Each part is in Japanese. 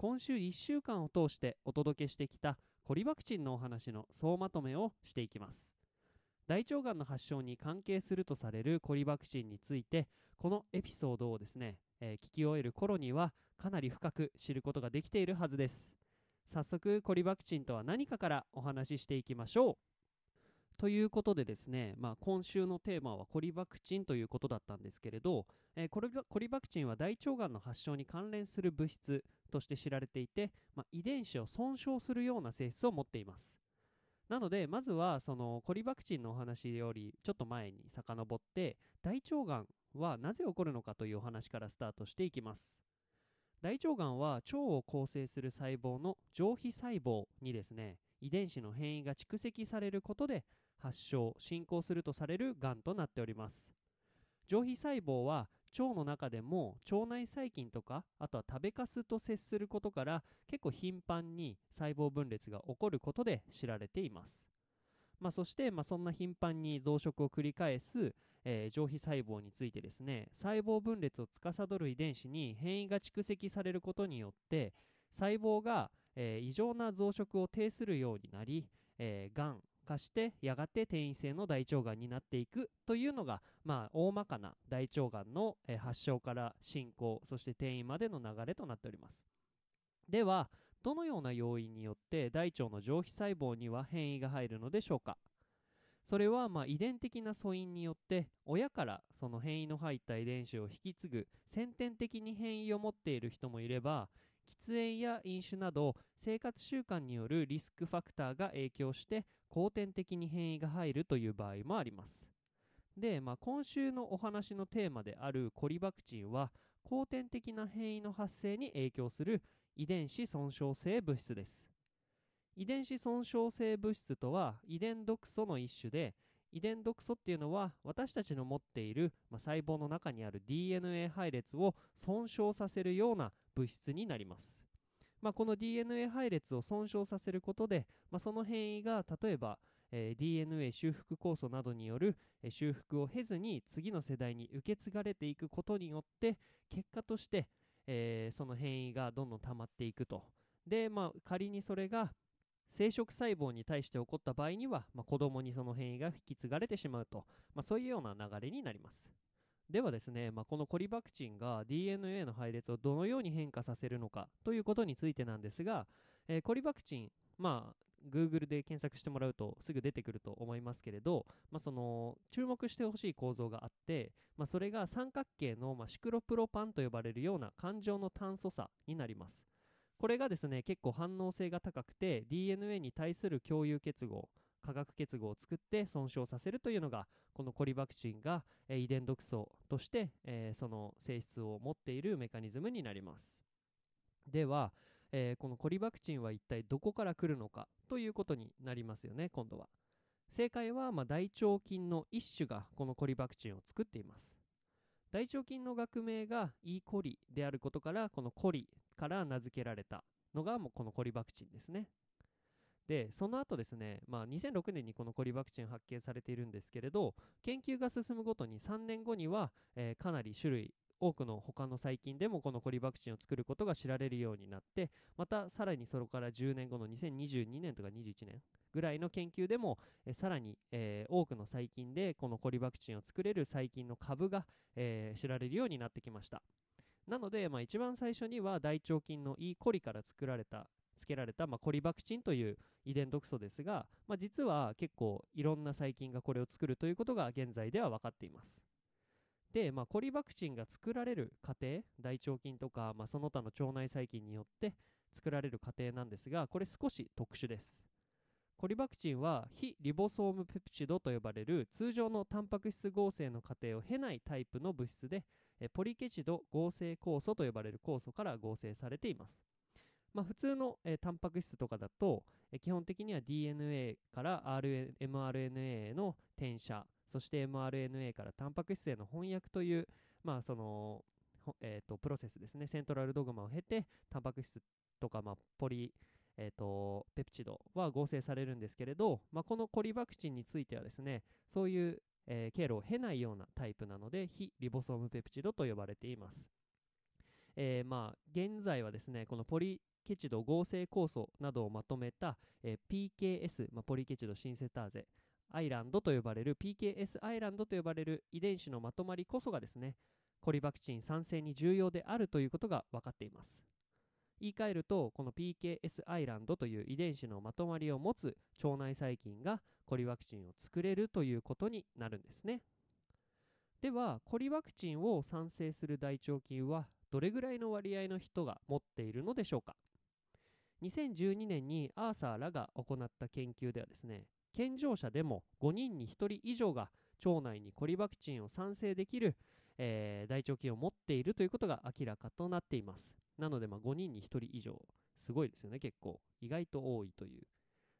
今週1週間を通してお届けしてきたコリバクチンのお話の総まとめをしていきます。大腸がんの発症に関係するとされるコリバクチンについてこのエピソードをですね、えー、聞き終える頃にはかなり深く知ることができているはずです。早速コリバクチンとは何かからお話ししていきましょう。ということでですね、まあ、今週のテーマはコリバクチンということだったんですけれど、えー、コリコリバクチンは大腸がんの発症に関連する物質として知られていて、まあ、遺伝子を損傷するような性質を持っています。なのでまずはそのコリバクチンのお話よりちょっと前に遡って大腸がんはなぜ起こるのかというお話からスタートしていきます。大腸がんは腸を構成する細胞の上皮細胞にですね遺伝子の変異が蓄積されることで発症進行するとされるがんとなっております。上皮細胞は腸の中でも腸内細菌とかあとは食べかすと接することから結構頻繁に細胞分裂が起こることで知られています。まあ、そして、まあ、そんな頻繁に増殖を繰り返す、えー、上皮細胞についてですね細胞分裂を司る遺伝子に変異が蓄積されることによって細胞が、えー、異常な増殖を呈するようになり、えー、がん化してやがて転移性の大腸がんになっていくというのが、まあ、大まかな大腸がんの、え発症から進行そして転移までの流れとなっております。ではどのような要因によって大腸の上皮細胞には変異が入るのでしょうか？それはま遺伝的な素因によって親からその変異の入った遺伝子を引き継ぐ先天的に変異を持っている人もいれば喫煙や飲酒など生活習慣によるリスクファクターが影響して後天的に変異が入るという場合もあります。で、まあ、今週のお話のテーマであるコリバクチンは後天的な変異の発生に影響する遺伝子損傷性物質です。遺伝子損傷性物質とは遺伝毒素の一種で遺伝毒素っていうのは私たちの持っている、まあ、細胞の中にある DNA 配列を損傷させるような物質になります。まあ、この DNA 配列を損傷させることで、まあ、その変異が例えば、えー、DNA 修復酵素などによる、修復を経ずに次の世代に受け継がれていくことによって結果として、えー、その変異がどんどん溜まっていくと。で、まあ、仮にそれが生殖細胞に対して起こった場合には、まあ、子供にその変異が引き継がれてしまうと、まあ、そういうような流れになります。ではですね、まあ、このコリバクチンが DNA の配列をどのように変化させるのかということについてなんですが、えー、コリバクチン、まあ、Google で検索してもらうとすぐ出てくると思いますけれど、まあ、その注目してほしい構造があって、まあ、それが三角形の、まあ、シクロプロパンと呼ばれるような環状の炭素差になりますこれがですね結構反応性が高くて DNA に対する共有結合化学結合を作って損傷させるというのがこのコリバクチンが、えー、遺伝毒素として、えー、その性質を持っているメカニズムになります。では、えー、このコリバクチンは一体どこから来るのかということになりますよね今度は。正解は、まあ、大腸菌の一種がこのコリバクチンを作っています。大腸菌の学名が E. コリであることからこのコリから名付けられたのがもうこのコリバクチンですねでその後ですね、まあ、2006年にこのコリバクチン発見されているんですけれど研究が進むごとに3年後には、えー、かなり種類多くの他の細菌でもこのコリバクチンを作ることが知られるようになってまたさらにそれから10年後の2022年とか21年ぐらいの研究でも、えさらに、えー、多くの細菌でこのコリバクチンを作れる細菌の株が、えー、知られるようになってきましたなので、まあ、一番最初には大腸菌の E. コリから作られたつけられた、まあ、コリバクチンという遺伝毒素ですが、まあ、実は結構いろんな細菌がこれを作るということが現在では分かっています。で、まあ、コリバクチンが作られる過程大腸菌とか、まあ、その他の腸内細菌によって作られる過程なんですがこれ少し特殊です。コリバクチンは非リボソームペプチドと呼ばれる通常のタンパク質合成の過程を経ないタイプの物質でポリケチド合成酵素と呼ばれる酵素から合成されています。まあ、普通の、えタンパク質とかだと、え基本的には DNA から mRNA への転写そして mRNA からタンパク質への翻訳という、まあそのえー、とプロセスですねセントラルドグマを経てタンパク質とか、まあ、ポリ、えー、とペプチドは合成されるんですけれど、まあ、このコリバクチンについてはですねそういう、えー経路を経ないようなタイプなので非リボソームペプチドと呼ばれています。えーまあ、現在はですねこのポリケチド合成酵素などをまとめた、えー PKS、まあ、ポリケチドシンセターゼアイランドと呼ばれる PKS アイランドと呼ばれる遺伝子のまとまりこそがですねコリバクチン酸性に重要であるということが分かっています。言い換えるとこの PKS アイランドという遺伝子のまとまりを持つ腸内細菌がコリバクチンを作れるということになるんですね。ではコリバクチンを産生する大腸菌はどれぐらいの割合の人が持っているのでしょうか？2012年にアーサーらが行った研究ではですね健常者でも5人に1人以上が腸内にコリワクチンを産生できる、えー大腸菌を持っているということが明らかとなっています。なのでまあ5人に1人以上すごいですよね。結構意外と多いという。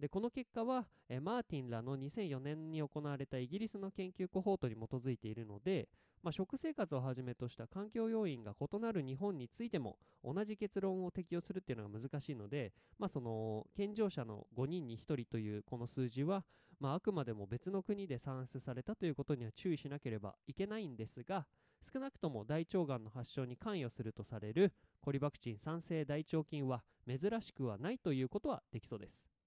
でこの結果は、えマーティンらの2004年に行われたイギリスの研究コホートに基づいているので、まあ、食生活をはじめとした環境要因が異なる日本についても同じ結論を適用するっていうのが難しいので、まあ、その健常者の5人に1人というこの数字は、まあ、あくまでも別の国で算出されたということには注意しなければいけないんですが少なくとも大腸がんの発症に関与するとされるコリバクチン酸性大腸菌は珍しくはないということはできそうです。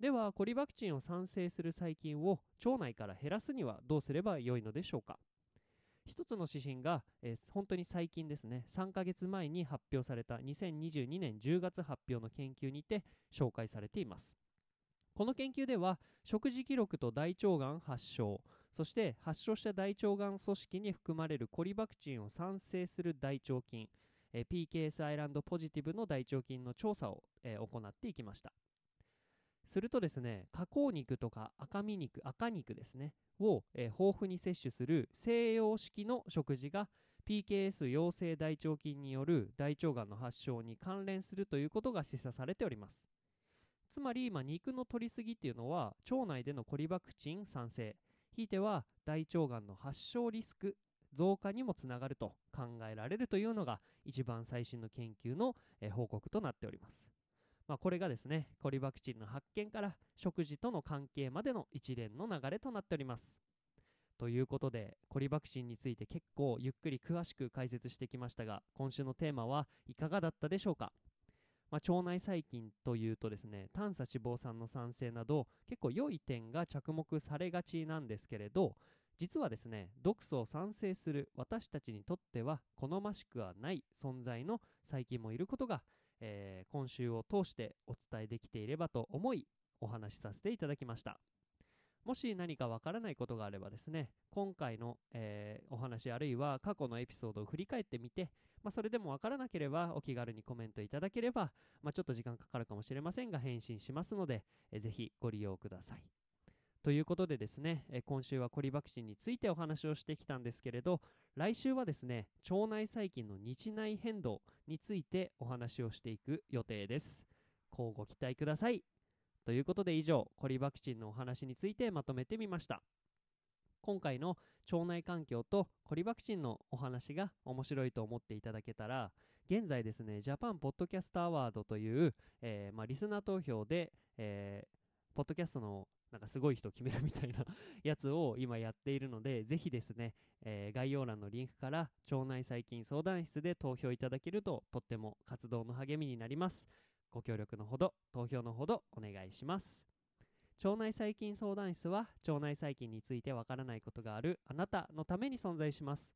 ではコリバクチンを産生する細菌を腸内から減らすにはどうすればよいのでしょうか？一つの指針が、えー本当に最近ですね。3ヶ月前に発表された2022年10月発表の研究にて紹介されています。この研究では食事記録と大腸がん発症そして発症した大腸がん組織に含まれるコリバクチンを産生する大腸菌、PKS アイランドポジティブの大腸菌の調査を、えー行っていきました。するとですね加工肉とか赤身肉赤肉ですねを、えー豊富に摂取する西洋式の食事が PKS 陽性大腸菌による大腸がんの発症に関連するということが示唆されております。つまり今肉の摂りすぎっていうのは腸内でのコリバクチン産生ひいては大腸がんの発症リスク増加にもつながると考えられるというのが一番最新の研究の、えー報告となっております。まあ、これがですねコリバクチンの発見から食事との関係までの一連の流れとなっております。ということでコリバクチンについて結構ゆっくり詳しく解説してきましたが今週のテーマはいかがだったでしょうか、まあ、腸内細菌というとですね短鎖脂肪酸の産生など結構良い点が着目されがちなんですけれど実はですね毒素を産生する私たちにとっては好ましくはない存在の細菌もいることがえー今週を通してお伝えできていればと思いお話しさせていただきました。もし何かわからないことがあればですね今回の、えーお話あるいは過去のエピソードを振り返ってみて、まあ、それでもわからなければお気軽にコメントいただければ、まあ、ちょっと時間かかるかもしれませんが返信しますので、えーぜひご利用ください。ということでですね、えー今週はコリバクチンについてお話をしてきたんですけれど来週はですね腸内細菌の日内変動についてお話をしていく予定です。乞うご期待ください。ということで以上コリバクチンのお話についてまとめてみました。今回の腸内環境とコリバクチンのお話が面白いと思っていただけたら現在ですねジャパンポッドキャストアワードという、えーまあ、リスナー投票で、えーポッドキャストのなんかすごい人決めるみたいな やつを今やっているのでぜひですね、えー概要欄のリンクから腸内細菌相談室で投票いただけるととっても活動の励みになります。ご協力のほど投票のほどお願いします。腸内細菌相談室は腸内細菌についてわからないことがあるあなたのために存在します。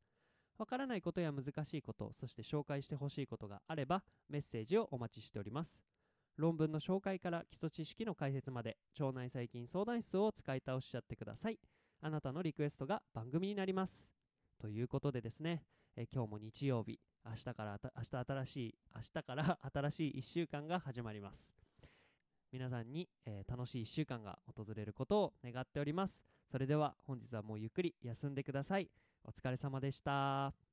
わからないことや難しいことそして紹介してほしいことがあればメッセージをお待ちしております。論文の紹介から基礎知識の解説まで腸内細菌相談室を使い倒しちゃってください。あなたのリクエストが番組になります。ということでですね、え今日も日曜日明日から明日新しい明日から新しい1週間が始まります。皆さんに、えー楽しい1週間が訪れることを願っております。それでは本日はもうゆっくり休んでください。お疲れ様でした。